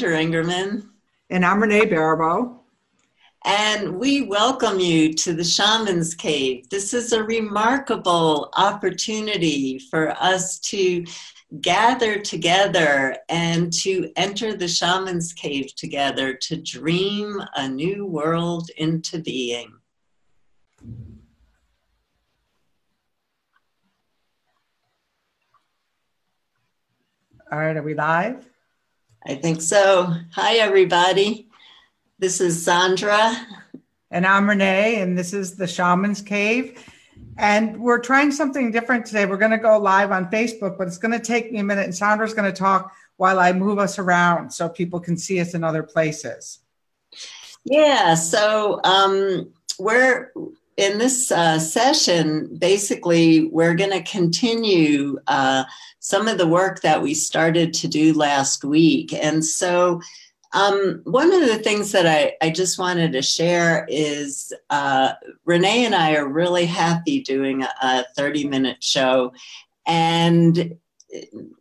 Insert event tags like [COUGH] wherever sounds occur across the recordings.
Sandra Ingerman. And I'm Renee Baribeau. And we welcome you to the Shaman's Cave. This is a remarkable opportunity for us to gather together and to enter the Shaman's Cave together to dream a new world into being. All right, are we live? I think so. Hi, everybody. This is Sandra. And I'm Renee, and this is the Shaman's Cave. And we're trying something different today. We're going to go live on Facebook, but it's going to take me a minute, and Sandra's going to talk while I move us around so people can see us in other places. Yeah, so um, we're in this uh, session, basically, we're going to continue uh, some of the work that we started to do last week. And so, um, one of the things that I, I just wanted to share is uh, Renee and I are really happy doing a 30 minute show. And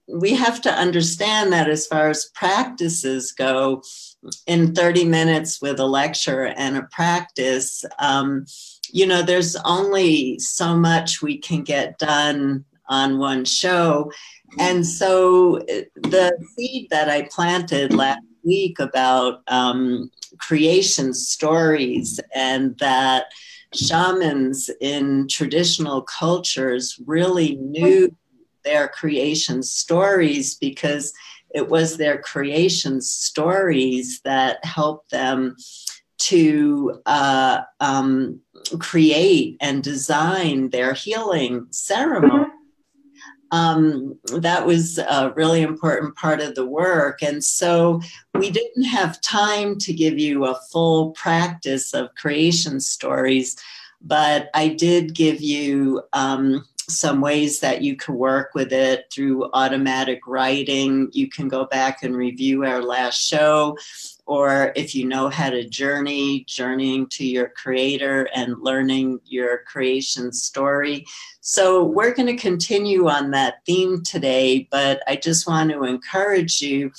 we have to understand that as far as practices go, in 30 minutes with a lecture and a practice, um, you know, there's only so much we can get done on one show. And so uh, the seed that I planted last week about um, creation stories and that shamans in traditional cultures really knew their creation stories because it was their creation stories that helped them to uh, um, create and design their healing ceremony. Mm-hmm. Um, that was a really important part of the work. And so we didn't have time to give you a full practice of creation stories, but I did give you um, some ways that you can work with it through automatic writing. You can go back and review our last show, or if you know how to journey, journeying to your creator and learning your creation story. So, we're going to continue on that theme today, but I just want to encourage you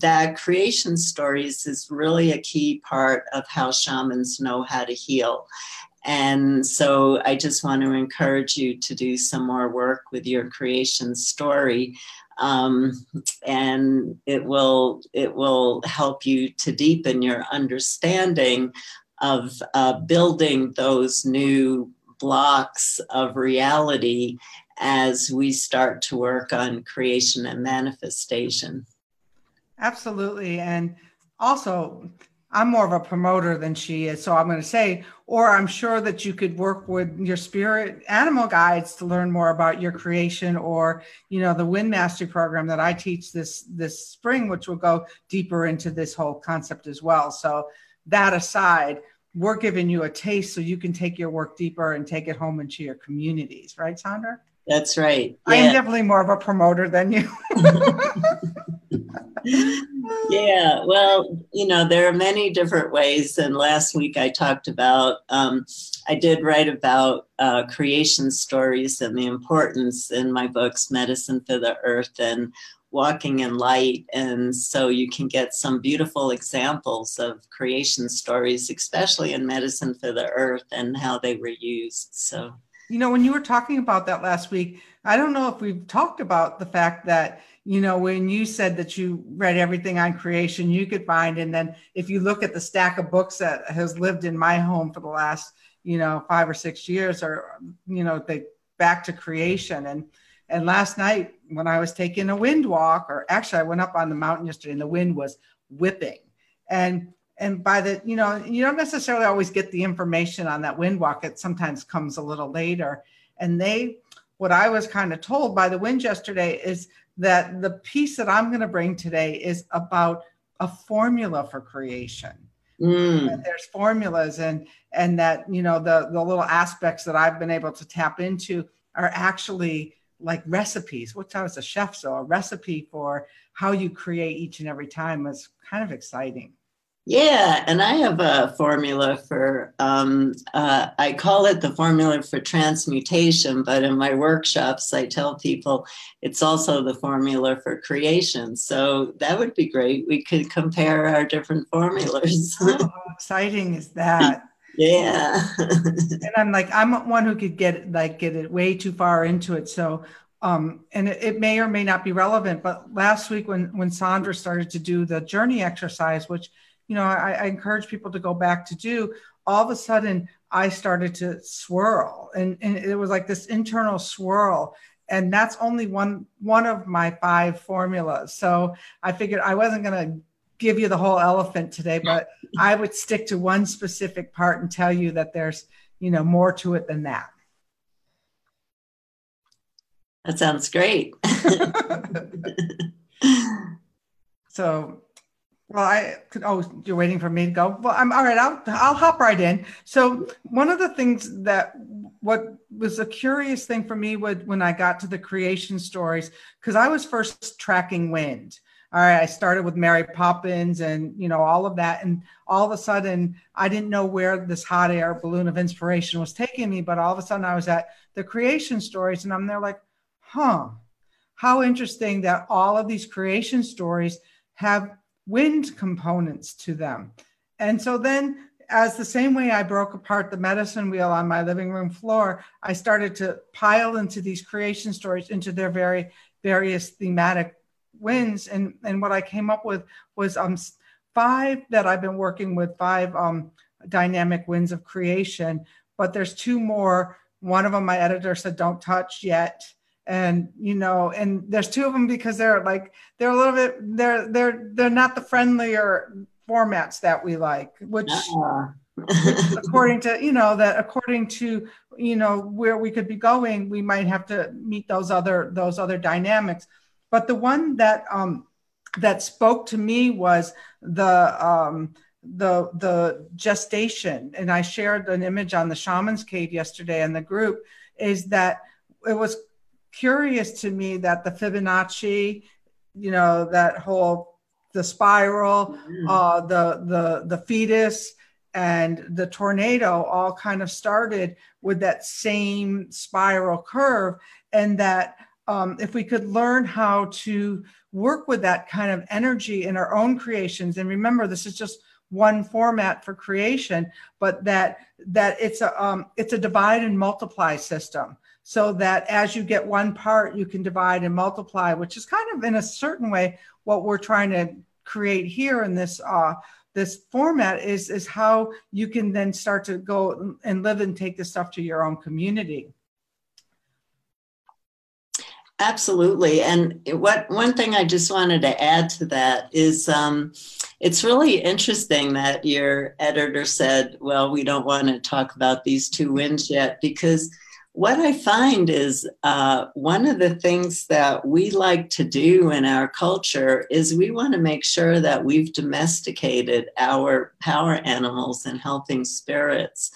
that creation stories is really a key part of how shamans know how to heal. And so I just want to encourage you to do some more work with your creation story. Um, and it will it will help you to deepen your understanding of uh, building those new blocks of reality as we start to work on creation and manifestation. Absolutely. And also, I'm more of a promoter than she is. So I'm going to say, or I'm sure that you could work with your spirit animal guides to learn more about your creation or, you know, the wind mastery program that I teach this, this spring, which will go deeper into this whole concept as well. So that aside, we're giving you a taste so you can take your work deeper and take it home into your communities. Right, Sandra? That's right. Yeah. I am definitely more of a promoter than you. [LAUGHS] [LAUGHS] yeah, well, you know, there are many different ways. And last week I talked about, um, I did write about uh, creation stories and the importance in my books, Medicine for the Earth and Walking in Light. And so you can get some beautiful examples of creation stories, especially in Medicine for the Earth and how they were used. So, you know, when you were talking about that last week, I don't know if we've talked about the fact that you know, when you said that you read everything on creation, you could find, and then if you look at the stack of books that has lived in my home for the last, you know, five or six years, or you know, they back to creation. And and last night when I was taking a wind walk, or actually I went up on the mountain yesterday, and the wind was whipping, and and by the you know you don't necessarily always get the information on that wind walk it sometimes comes a little later and they what i was kind of told by the wind yesterday is that the piece that I'm going to bring today is about a formula for creation. Mm. There's formulas and and that you know the the little aspects that I've been able to tap into are actually like recipes. Which I was a chef, so a recipe for how you create each and every time is kind of exciting. Yeah, and I have a formula for, um, uh, I call it the formula for transmutation, but in my workshops, I tell people it's also the formula for creation. So that would be great. We could compare our different formulas. oh, how exciting is that? [LAUGHS] yeah. [LAUGHS] and I'm like, I'm one who could get like get it way too far into it. So um, and it, it, may or may not be relevant. But last week when when Sandra started to do the journey exercise, which you know, I, I encourage people to go back to do. All of a sudden, I started to swirl, and, and it was like this internal swirl. And that's only one one of my five formulas. So i figured i wasn't going to give you the whole elephant today but i would stick to one specific part and tell you that there's you know more to it than that. That sounds great. [LAUGHS] [LAUGHS] So well, I could. Oh, you're waiting for me to go. Well, I'm all right. I'll I'll hop right in. So one of the things that what was a curious thing for me would when I got to the creation stories because I was first tracking wind. All right, I started with Mary Poppins and you know all of that, and all of a sudden I didn't know where this hot air balloon of inspiration was taking me, but all of a sudden I was at the creation stories, and I'm there like, huh, how interesting that all of these creation stories have wind components to them. And so then, as the same way I broke apart the medicine wheel on my living room floor, I started to pile into these creation stories into their very various thematic winds. And, and what I came up with was um, five that I've been working with, five um, dynamic winds of creation, but there's two more. One of them, my editor said, don't touch yet and you know and there's two of them because they're like they're a little bit they're they're they're not the friendlier formats that we like which, uh which [LAUGHS] according to you know that according to you know where we could be going we might have to meet those other those other dynamics. But the one that um that spoke to me was the um the the gestation. And i shared an image on the shaman's cave yesterday in the group is that it was curious to me that the Fibonacci, you know, that whole the spiral, mm-hmm. uh, the the the fetus, and the tornado all kind of started with that same spiral curve, and that um, if we could learn how to work with that kind of energy in our own creations, and remember, this is just one format for creation, but that that it's a um, it's a divide and multiply system so that as you get one part, you can divide and multiply, which is kind of in a certain way what we're trying to create here in this uh, this format is is how you can then start to go and live and take this stuff to your own community. Absolutely, and what one thing I just wanted to add to that is. Um, it's really interesting that your editor said, Well, we don't want to talk about these two wins yet because what I find is uh, one of the things that we like to do in our culture is we want to make sure that we've domesticated our power animals and helping spirits.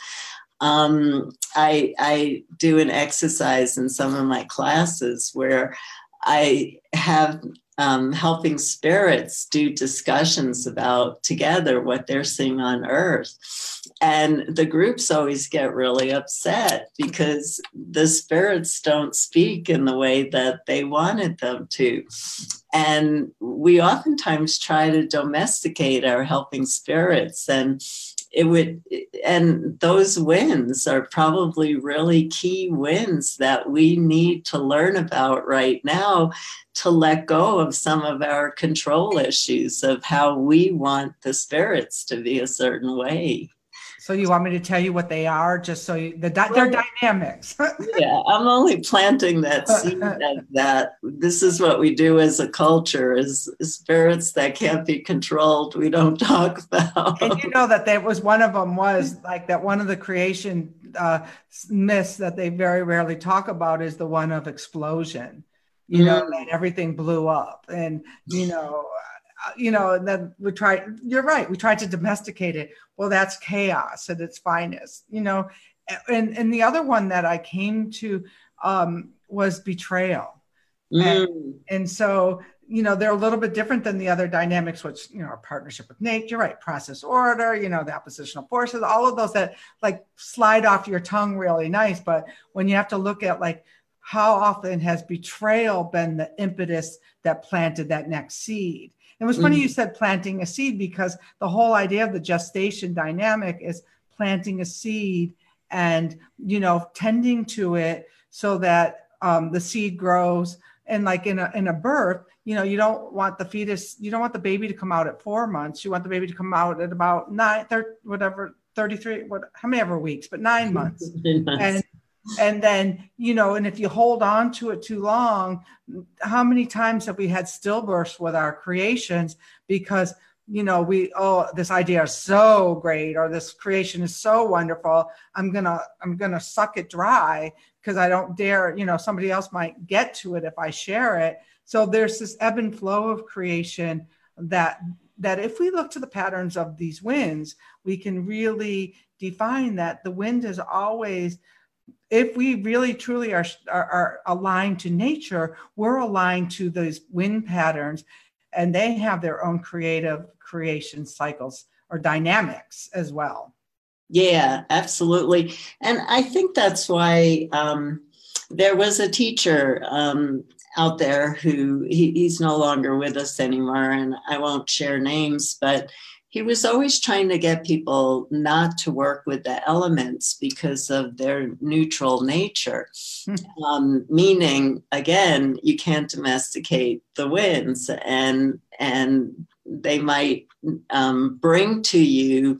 Um, I, I do an exercise in some of my classes where I have um, helping spirits do discussions about together what they're seeing on earth. And the groups always get really upset because the spirits don't speak in the way that they wanted them to. And we oftentimes try to domesticate our helping spirits and it would and those wins are probably really key wins that we need to learn about right now to let go of some of our control issues of how we want the spirits to be a certain way so you want me to tell you what they are, just so you, the well, their dynamics? [LAUGHS] yeah, I'm only planting that seed that, that this is what we do as a culture: is spirits that can't be controlled. We don't talk [LAUGHS] about. And you know that that was one of them was like that. One of the creation uh, myths that they very rarely talk about is the one of explosion. You mm. know that everything blew up, and you know you know, and then we try, you're right, we tried to domesticate it. Well, that's chaos at its finest, you know. And, and the other one that I came to um, was betrayal. Mm. And, and so you know they're a little bit different than the other dynamics which you know our partnership with nature right process order you know the oppositional forces all of those that like slide off your tongue really nice but when you have to look at like how often has betrayal been the impetus that planted that next seed it was funny mm-hmm. you said planting a seed because the whole idea of the gestation dynamic is planting a seed and you know tending to it so that um, the seed grows. And like in a in a birth you know you don't want the fetus you don't want the baby to come out at four months. You want the baby to come out at about nine thir- whatever 33 what how many ever weeks but nine [LAUGHS] months. And and then you know and if you hold on to it too long how many times have we had stillbirths with our creations because you know we oh this idea is so great or this creation is so wonderful. I'm gonna i'm gonna suck it dry because i don't dare you know somebody else might get to it if i share it. So there's this ebb and flow of creation that that if we look to the patterns of these winds we can really define that the wind is always if we really truly are, are, are, aligned to nature, we're aligned to those wind patterns, and they have their own creative creation cycles or dynamics as well. Yeah, absolutely. And I think that's why um, there was a teacher um, out there who he, he's no longer with us anymore, and I won't share names, but he was always trying to get people not to work with the elements because of their neutral nature. Hmm. Um, meaning, again, you can't domesticate the winds, and and they might um, bring to you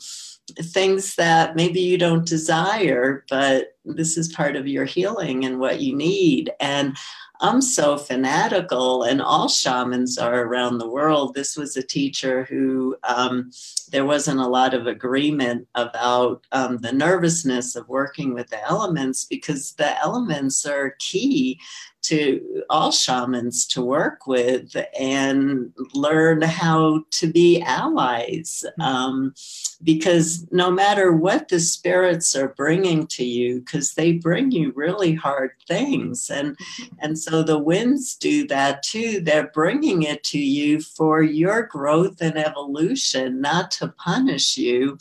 things that maybe you don't desire, but this is part of your healing and what you need. And I'm so fanatical, and all shamans are around the world. This was a teacher who um, there wasn't a lot of agreement about um, the nervousness of working with the elements because the elements are key to all shamans to work with and learn how to be allies. Um, because no matter what the spirits are bringing to you, because they bring you really hard things, and and so the winds do that too. They're bringing it to you for your growth and evolution, not to punish you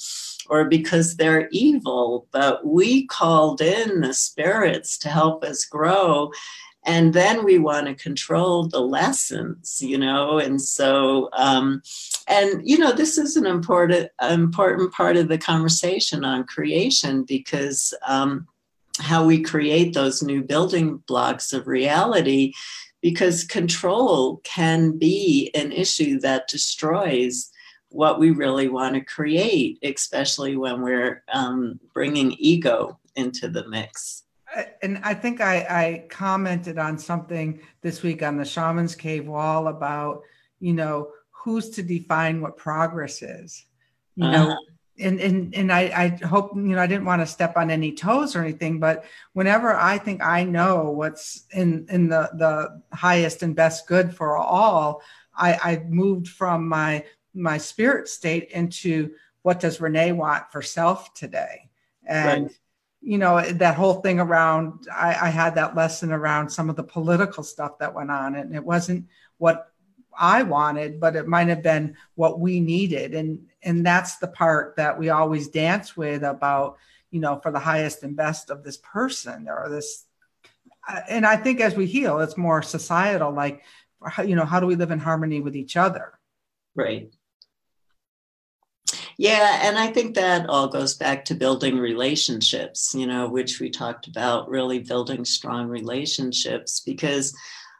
or because they're evil. But we called in the spirits to help us grow and then we want to control the lessons you know? And so um, and you know this is an important important part of the conversation on creation because um, how we create those new building blocks of reality because control can be an issue that destroys what we really want to create especially when we're um, bringing ego into the mix and I think I, I commented on something this week on the Shaman's Cave wall about, you know, who's to define what progress is, you uh-huh. know, and and and I, I hope you know I didn't want to step on any toes or anything, but whenever I think I know what's in in the the highest and best good for all, I I moved from my my spirit state into what does Renee want for self today, and. Right you know that whole thing around I, I, had that lesson around some of the political stuff that went on and it wasn't what i wanted but it might have been what we needed. And and that's the part that we always dance with about you know for the highest and best of this person or this uh, and i think as we heal it's more societal like you know how do we live in harmony with each other? Right yeah, and I think that all goes back to building relationships, you know, which we talked about really building strong relationships because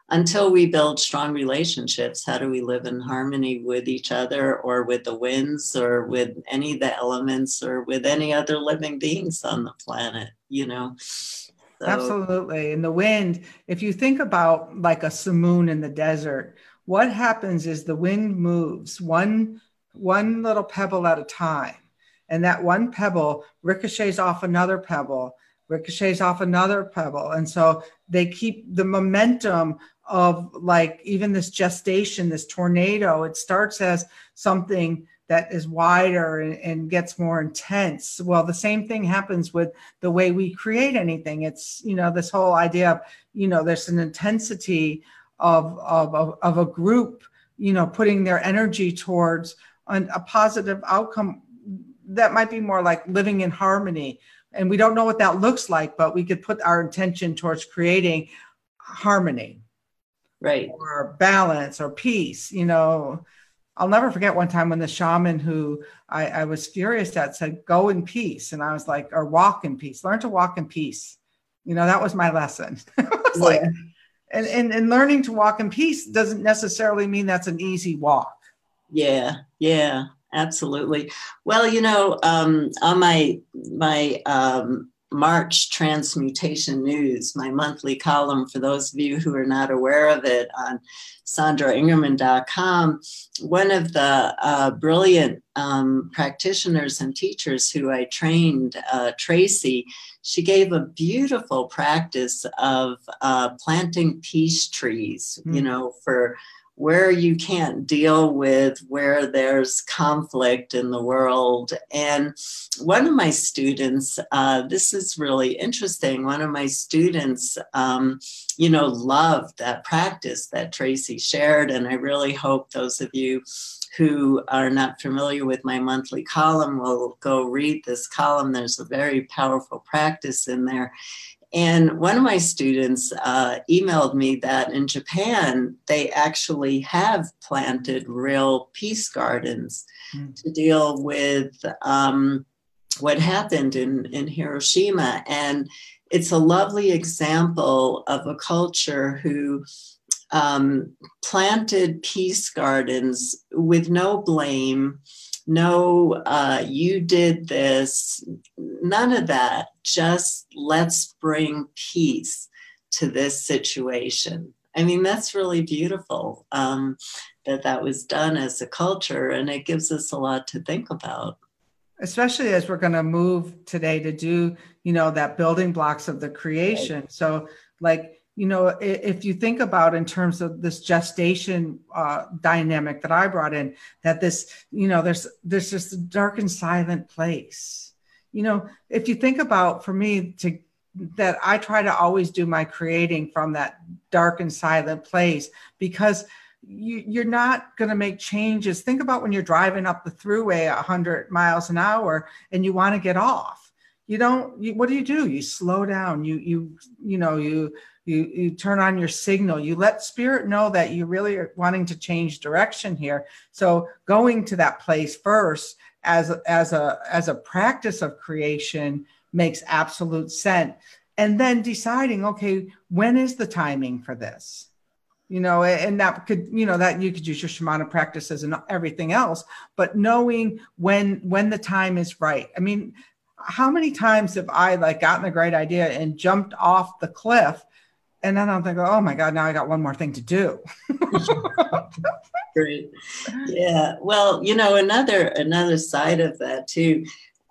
until we build strong relationships, how do we live in harmony with each other or with the winds or with any of the elements or with any other living beings on the planet, you know? So. Absolutely. And the wind, if you think about like a simoon in the desert, what happens is the wind moves one one little pebble at a time. And that one pebble ricochets off another pebble, ricochets off another pebble. And so they keep the momentum of like even this gestation, this tornado, it starts as something that is wider and, and, gets more intense. Well, the same thing happens with the way we create anything. It's, you know, this whole idea of, you know, there's an intensity of, of, of, of a group, you know, putting their energy towards an, a positive outcome that might be more like living in harmony. And we don't know what that looks like, but we could put our intention towards creating harmony. Right. Or balance or peace, you know. I'll never forget one time when the shaman who I, I, was furious at said, go in peace. And I was like, or walk in peace, learn to walk in peace. You know, that was my lesson. [LAUGHS] was yeah. like, and, and, and learning to walk in peace doesn't necessarily mean that's an easy walk. Yeah. Yeah absolutely. Well, you know, um, on my my um, March Transmutation News, my monthly column, for those of you who are not aware of it, on sandraingerman.com, one of the uh, brilliant um, practitioners and teachers who I trained, uh, Tracy, she gave a beautiful practice of uh, planting peace trees, mm. you hmm. know, for where you can't deal with where there's conflict in the world. And one of my students, uh, this is really interesting. One of my students, um, you know, loved that practice that Tracy shared. And I really hope those of you who are not familiar with my monthly column will go read this column. There's a very powerful practice in there. And one of my students uh, emailed me that in Japan, they actually have planted real peace gardens mm. to deal with um, what happened in, in Hiroshima. And it's a lovely example of a culture who um, planted peace gardens with no blame no, uh, you did this, none of that. Just let's bring peace to this situation. I mean, that's really beautiful um, that that was done as a culture, and it gives us a lot to think about. Especially as we're going to move today to do, you know, that building blocks of the creation. Right. So, like, you know, if you think about in terms of this gestation uh, dynamic that I brought in, that this, you know, there's there's just a dark and silent place. You know, if you think about for me to that I try to always do my creating from that dark and silent place because you, you're not going to make changes. Think about when you're driving up the throughway 100 miles an hour and you want to get off. You don't. You, what do you do? You slow down. You you you know you you you turn on your signal. You let spirit know that you really are wanting to change direction here. So going to that place first as as a as a practice of creation makes absolute sense. And then deciding okay when is the timing for this? You know and that could you know that you could use your shamanic practices and everything else but knowing when when the time is right. I mean how many times have i like gotten a great idea and jumped off the cliff and then I'm thinking, oh my God, now I got one more thing to do. [LAUGHS] Great. Yeah. Well, you know, another another side of that too.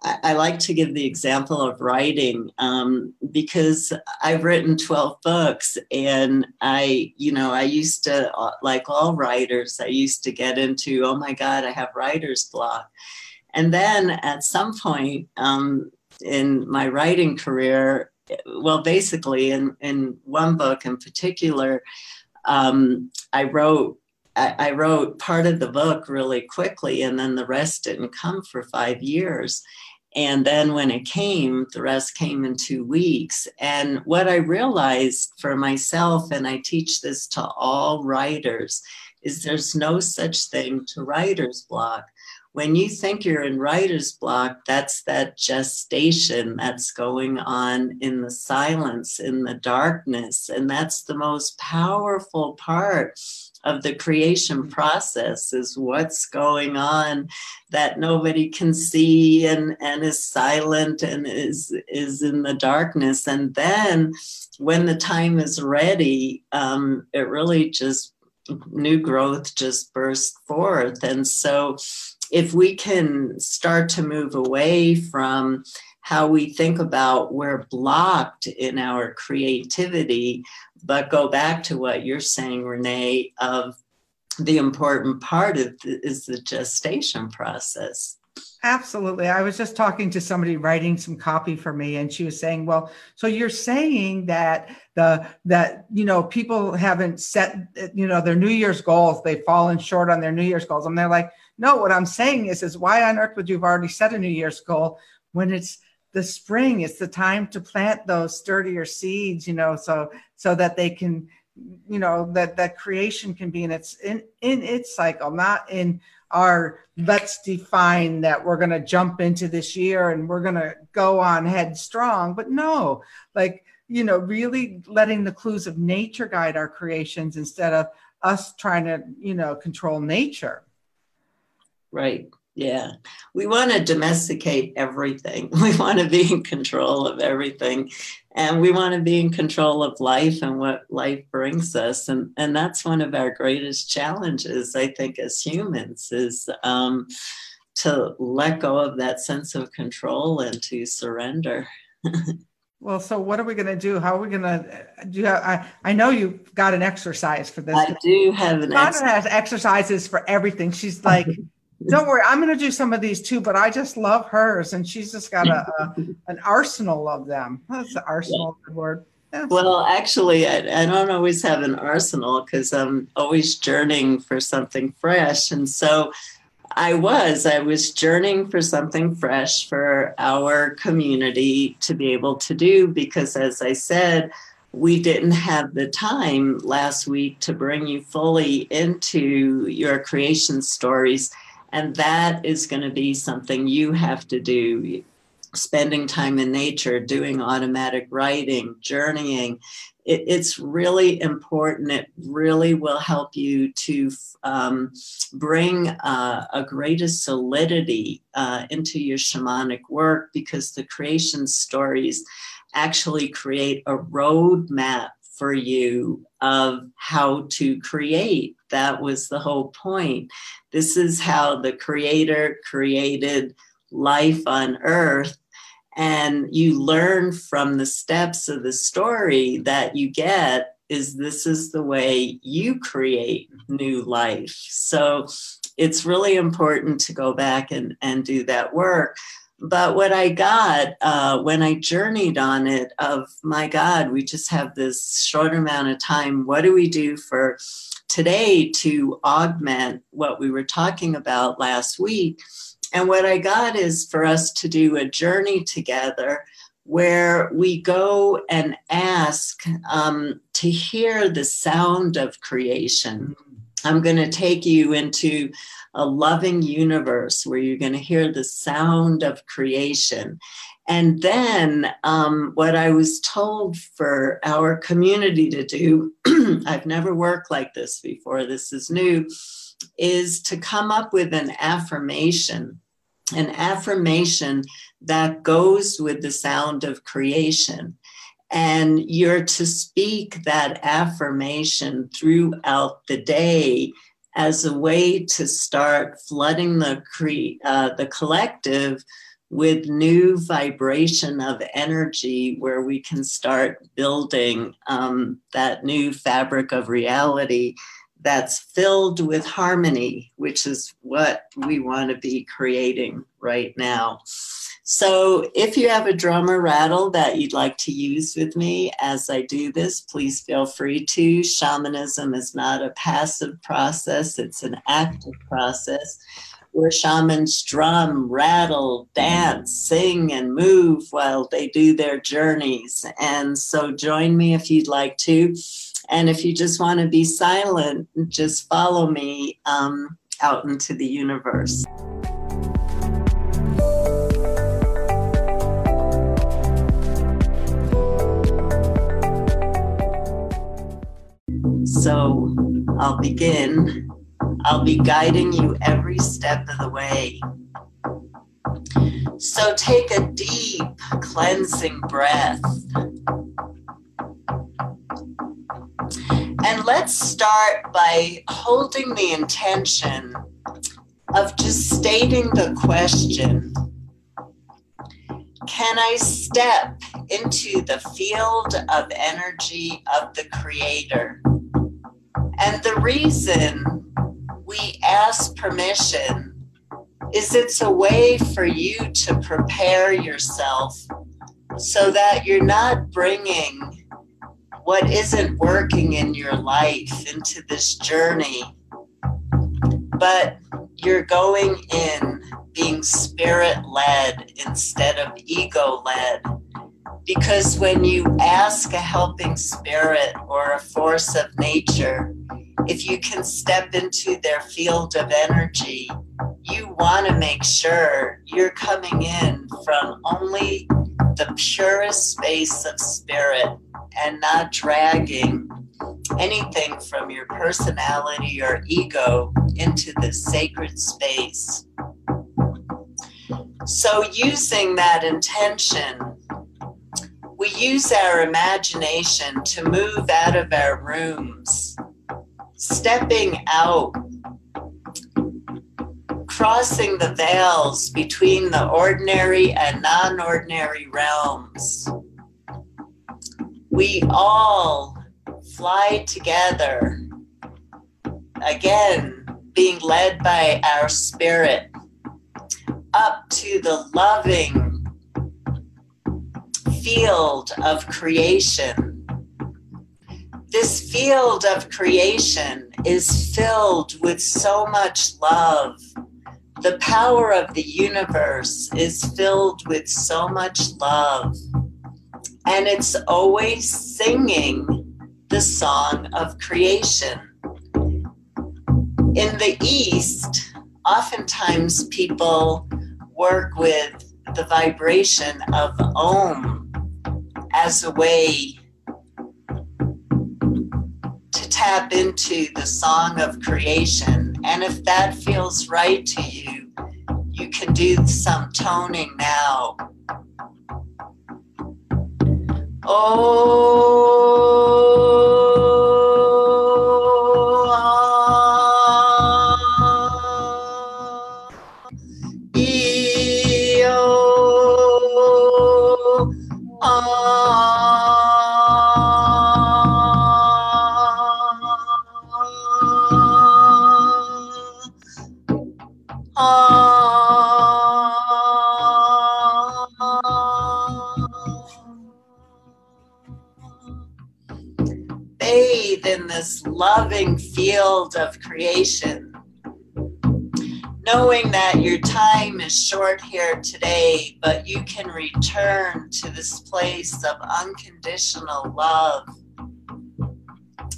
I, I like to give the example of writing um, because I've written 12 books and I, you know, I used to, uh, like all writers, I used to get into, oh my God, I have writer's block. And then at some point um, in my writing career, well, basically, in, in one book in particular, um, I wrote I, wrote part of the book really quickly, and then the rest didn't come for five years. And then when it came, the rest came in two weeks. And what I realized for myself, and I teach this to all writers, is there's no such thing to writer's block when you think you're in writer's block, that's that gestation that's going on in the silence, in the darkness. And that's the most powerful part of the creation process is what's going on that nobody can see and, and is silent and is is in the darkness. And then when the time is ready, um, it really just new growth just bursts forth. And so if we can start to move away from how we think about we're blocked in our creativity, but go back to what you're saying, Renee, of the important part of the, is the gestation process. Absolutely. I was just talking to somebody writing some copy for me and she was saying, "Well, so you're saying that the that you know people haven't set you know their New Year's goals, they've fallen short on their New Year's goals." And they're like, "No, what I'm saying is is why on earth would you have already set a New Year's goal when it's the spring, it's the time to plant those sturdier seeds, you know, so so that they can you know that that creation can be in its in in its cycle not in our let's define that we're going to jump into this year and we're going to go on headstrong but no like you know really letting the clues of nature guide our creations instead of us trying to you know control nature right yeah. We want to domesticate everything. [LAUGHS] We want to be in control of everything. And we want to be in control of life and what life brings us. And, and that's one of our greatest challenges, I think, as humans, is um, to let go of that sense of control and to surrender. [LAUGHS] Well, so what are we going to do? How are we going to do? You have, I I know you've got an exercise for this. I do have an. Ex- has exercises for everything. She's like [LAUGHS] don't worry, I'm going to do some of these too, but I just love hers, and she's just got a, a [LAUGHS] an arsenal of them. That's the arsenal yeah. word. Well, actually, I, I, don't always have an arsenal because I'm always journeying for something fresh, and so I was. I was journeying for something fresh for our community to be able to do because, as I said, we didn't have the time last week to bring you fully into your creation stories and that is going to be something you have to do spending time in nature, doing automatic writing, journeying. It, it's really important. It really will help you to um, bring uh, a greater solidity uh, into your shamanic work because the creation stories actually create a roadmap for you of how to create. That was the whole point. This is how the Creator created life on earth. And you learn from the steps of the story that you get is this is the way you create new life. So it's really important to go back and, and do that work. But what I got uh, when I journeyed on it of my God, we just have this short amount of time. What do we do for today to augment what we were talking about last week? And what I got is for us to do a journey together where we go and ask um, to hear the sound of creation. I'm going to take you into a loving universe where you're going to hear the sound of creation. And then, um, what I was told for our community to do, [CLEARS THROAT] I've never worked like this before, this is new, is to come up with an affirmation, an affirmation that goes with the sound of creation. And you're to speak that affirmation throughout the day as a way to start flooding the cre- uh, the collective with new vibration of energy where we can start building um, that new fabric of reality that's filled with harmony, which is what we want to be creating right now. So, if you have a drum or rattle that you'd like to use with me as I do this, please feel free to. Shamanism is not a passive process, it's an active process where shamans drum, rattle, dance, sing, and move while they do their journeys. And so, join me if you'd like to. And if you just want to be silent, just follow me um, out into the universe. So I'll begin. I'll be guiding you every step of the way. So take a deep cleansing breath. And let's start by holding the intention of just stating the question Can I step into the field of energy of the Creator? And the reason we ask permission is it's a way for you to prepare yourself so that you're not bringing what isn't working in your life into this journey, but you're going in being spirit led instead of ego led. Because when you ask a helping spirit or a force of nature, if you can step into their field of energy, you want to make sure you're coming in from only the purest space of spirit and not dragging anything from your personality or ego into this sacred space. So, using that intention, we use our imagination to move out of our rooms, stepping out, crossing the veils between the ordinary and non ordinary realms. We all fly together, again, being led by our spirit up to the loving field of creation. This field of creation is filled with so much love. The power of the universe is filled with so much love. And it's always singing the song of creation. In the East, oftentimes people work with the vibration of Om as a way to tap into the song of creation. And if that feels right to you, you can do some toning now. Oh. Loving field of creation. Knowing that your time is short here today, but you can return to this place of unconditional love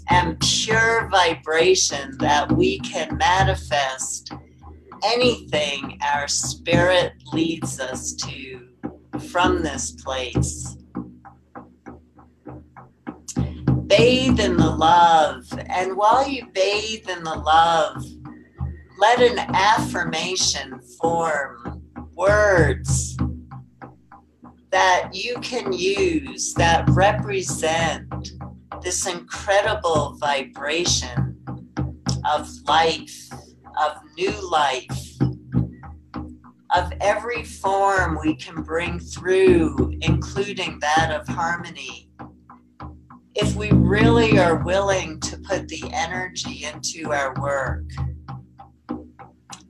and pure vibration that we can manifest anything our spirit leads us to from this place. Bathe in the love. And while you bathe in the love, let an affirmation form, words that you can use that represent this incredible vibration of life, of new life, of every form we can bring through, including that of harmony if we really are willing to put the energy into our work,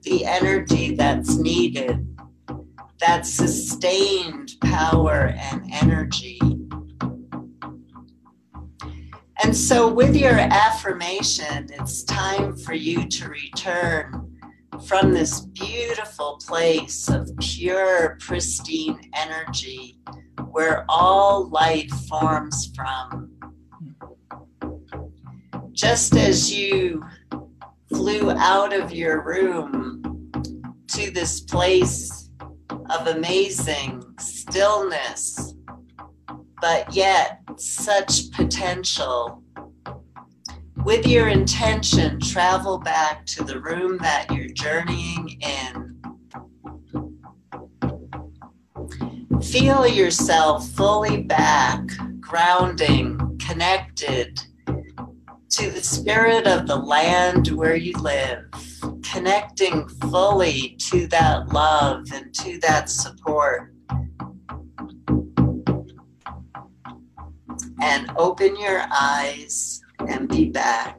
the energy that's needed, that sustained power and energy. And so, with your affirmation, it's time for you to return from this beautiful place of pure, pristine energy where all light forms from just as you flew out of your room to this place of amazing stillness, but yet such potential. With your intention, travel back to the room that you're journeying in. Feel yourself fully back, grounding, connected to the spirit of the land where you live, connecting fully to that love and to that support. And open your eyes and be back.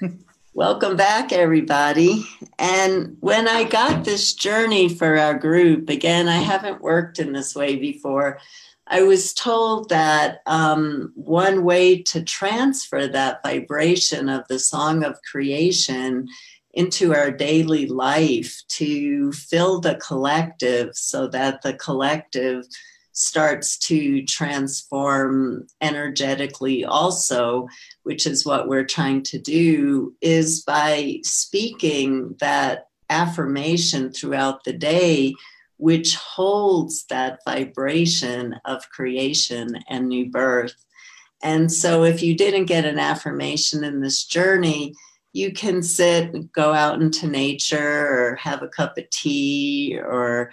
[LAUGHS] Welcome back, everybody. And when I got this journey for our group, again, I haven't worked in this way before. I was told that um, one way to transfer that vibration of the song of creation into our daily life to fill the collective so that the collective starts to transform energetically also which is what we're trying to do is by speaking that affirmation throughout the day which holds that vibration of creation and new birth. And so if you didn't get an affirmation in this journey you can sit, go out into nature, or have a cup of tea, or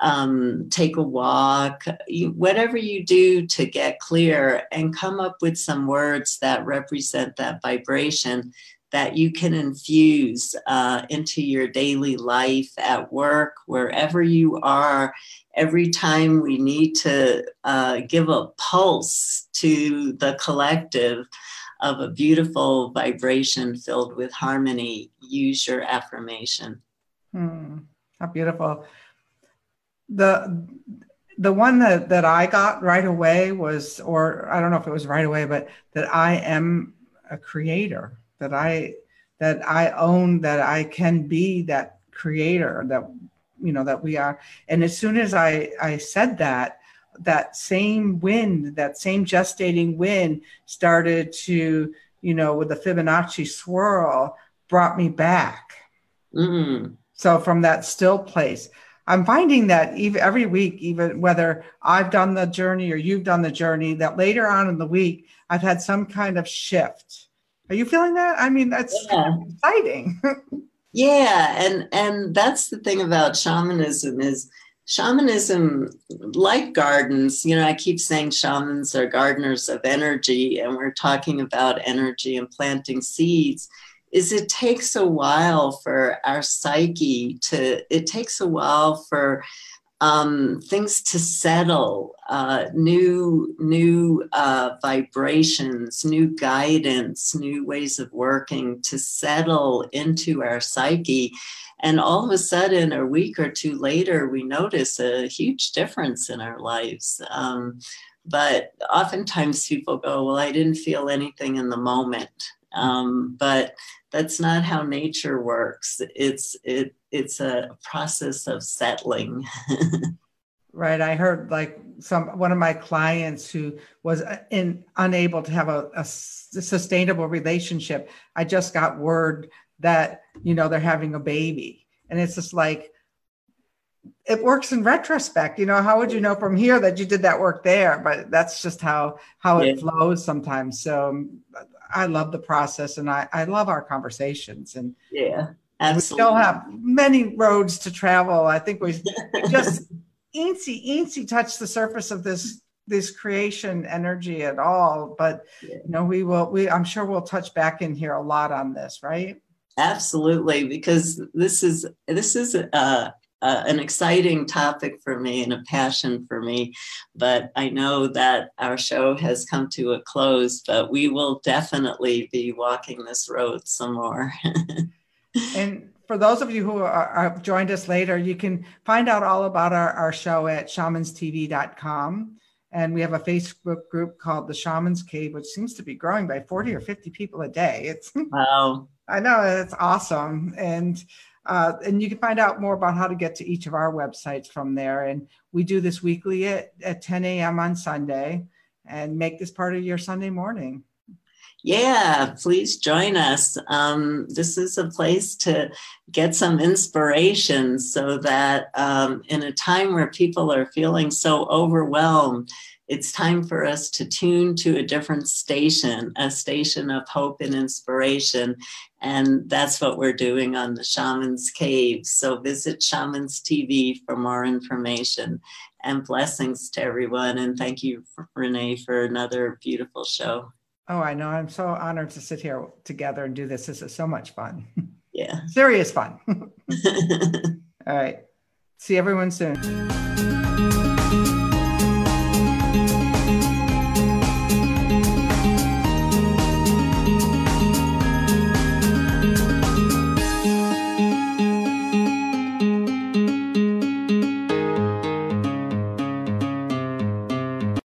um, take a walk, you, whatever you do to get clear and come up with some words that represent that vibration that you can infuse uh, into your daily life at work, wherever you are. Every time we need to uh, give a pulse to the collective, of a beautiful vibration filled with harmony, use your affirmation. Hmm, how beautiful. The the one that, that I got right away was, or I don't know if it was right away, but that I am a creator, that I that I own, that I can be that creator, that you know, that we are. And as soon as I I said that, that same wind, that same gestating wind started to, you know, with the Fibonacci swirl, brought me back. Mm-hmm. So from that still place, I'm finding that even every week, even whether I've done the journey or you've done the journey, that later on in the week, I've had some kind of shift. Are you feeling that? I mean, that's yeah. exciting. [LAUGHS] yeah, and and that's the thing about shamanism is shamanism like gardens you know i keep saying shamans are gardeners of energy and we're talking about energy and planting seeds is it takes a while for our psyche to it takes a while for um, things to settle, uh, new new uh, vibrations, new guidance, new ways of working to settle into our psyche. And all of a sudden, a week or two later, we notice a huge difference in our lives. Um, but oftentimes people go, Well, I didn't feel anything in the moment. Um, but that's not how nature works. It's it it's a process of settling. [LAUGHS] right. I heard like some one of my clients who was uh, in unable to have a, a sustainable relationship. I just got word that you know they're having a baby, and it's just like it works in retrospect you know how would you know from here that you did that work there but that's just how how yeah. it flows sometimes so I love the process and I, I love our conversations and yeah, absolutely. we still have many roads to travel. I think we [LAUGHS] just eensy eensy touch the surface of this this creation energy at all. But yeah. you know, we will we I'm sure we'll touch back in here a lot on this, right? Absolutely, because this is this is uh uh, an exciting topic for me and a passion for me. But I know that our show has come to a close, but we will definitely be walking this road some more. [LAUGHS] and for those of you who are, have joined us later, you can find out all about our, our show at shamanstv.com. And we have a Facebook group called the Shaman's Cave, which seems to be growing by 40 or 50 people a day. It's wow. [LAUGHS] I know it's awesome. And uh, and you can find out more about how to get to each of our websites from there. And we do this weekly at, at 10 a.m. on Sunday and make this part of your Sunday morning. Yeah, please join us. Um, this is a place to get some inspiration so that um, in a time where people are feeling so overwhelmed, it's time for us to tune to a different station, a station of hope and inspiration. And that's what we're doing on the Shaman's Cave. So visit Shamans TV for more information and blessings to everyone. And thank you, Renee, for another beautiful show. Oh, I know. I'm so honored to sit here together and do this. This is so much fun. [LAUGHS] Yeah. Serious fun. [LAUGHS] [LAUGHS] All right. See everyone soon.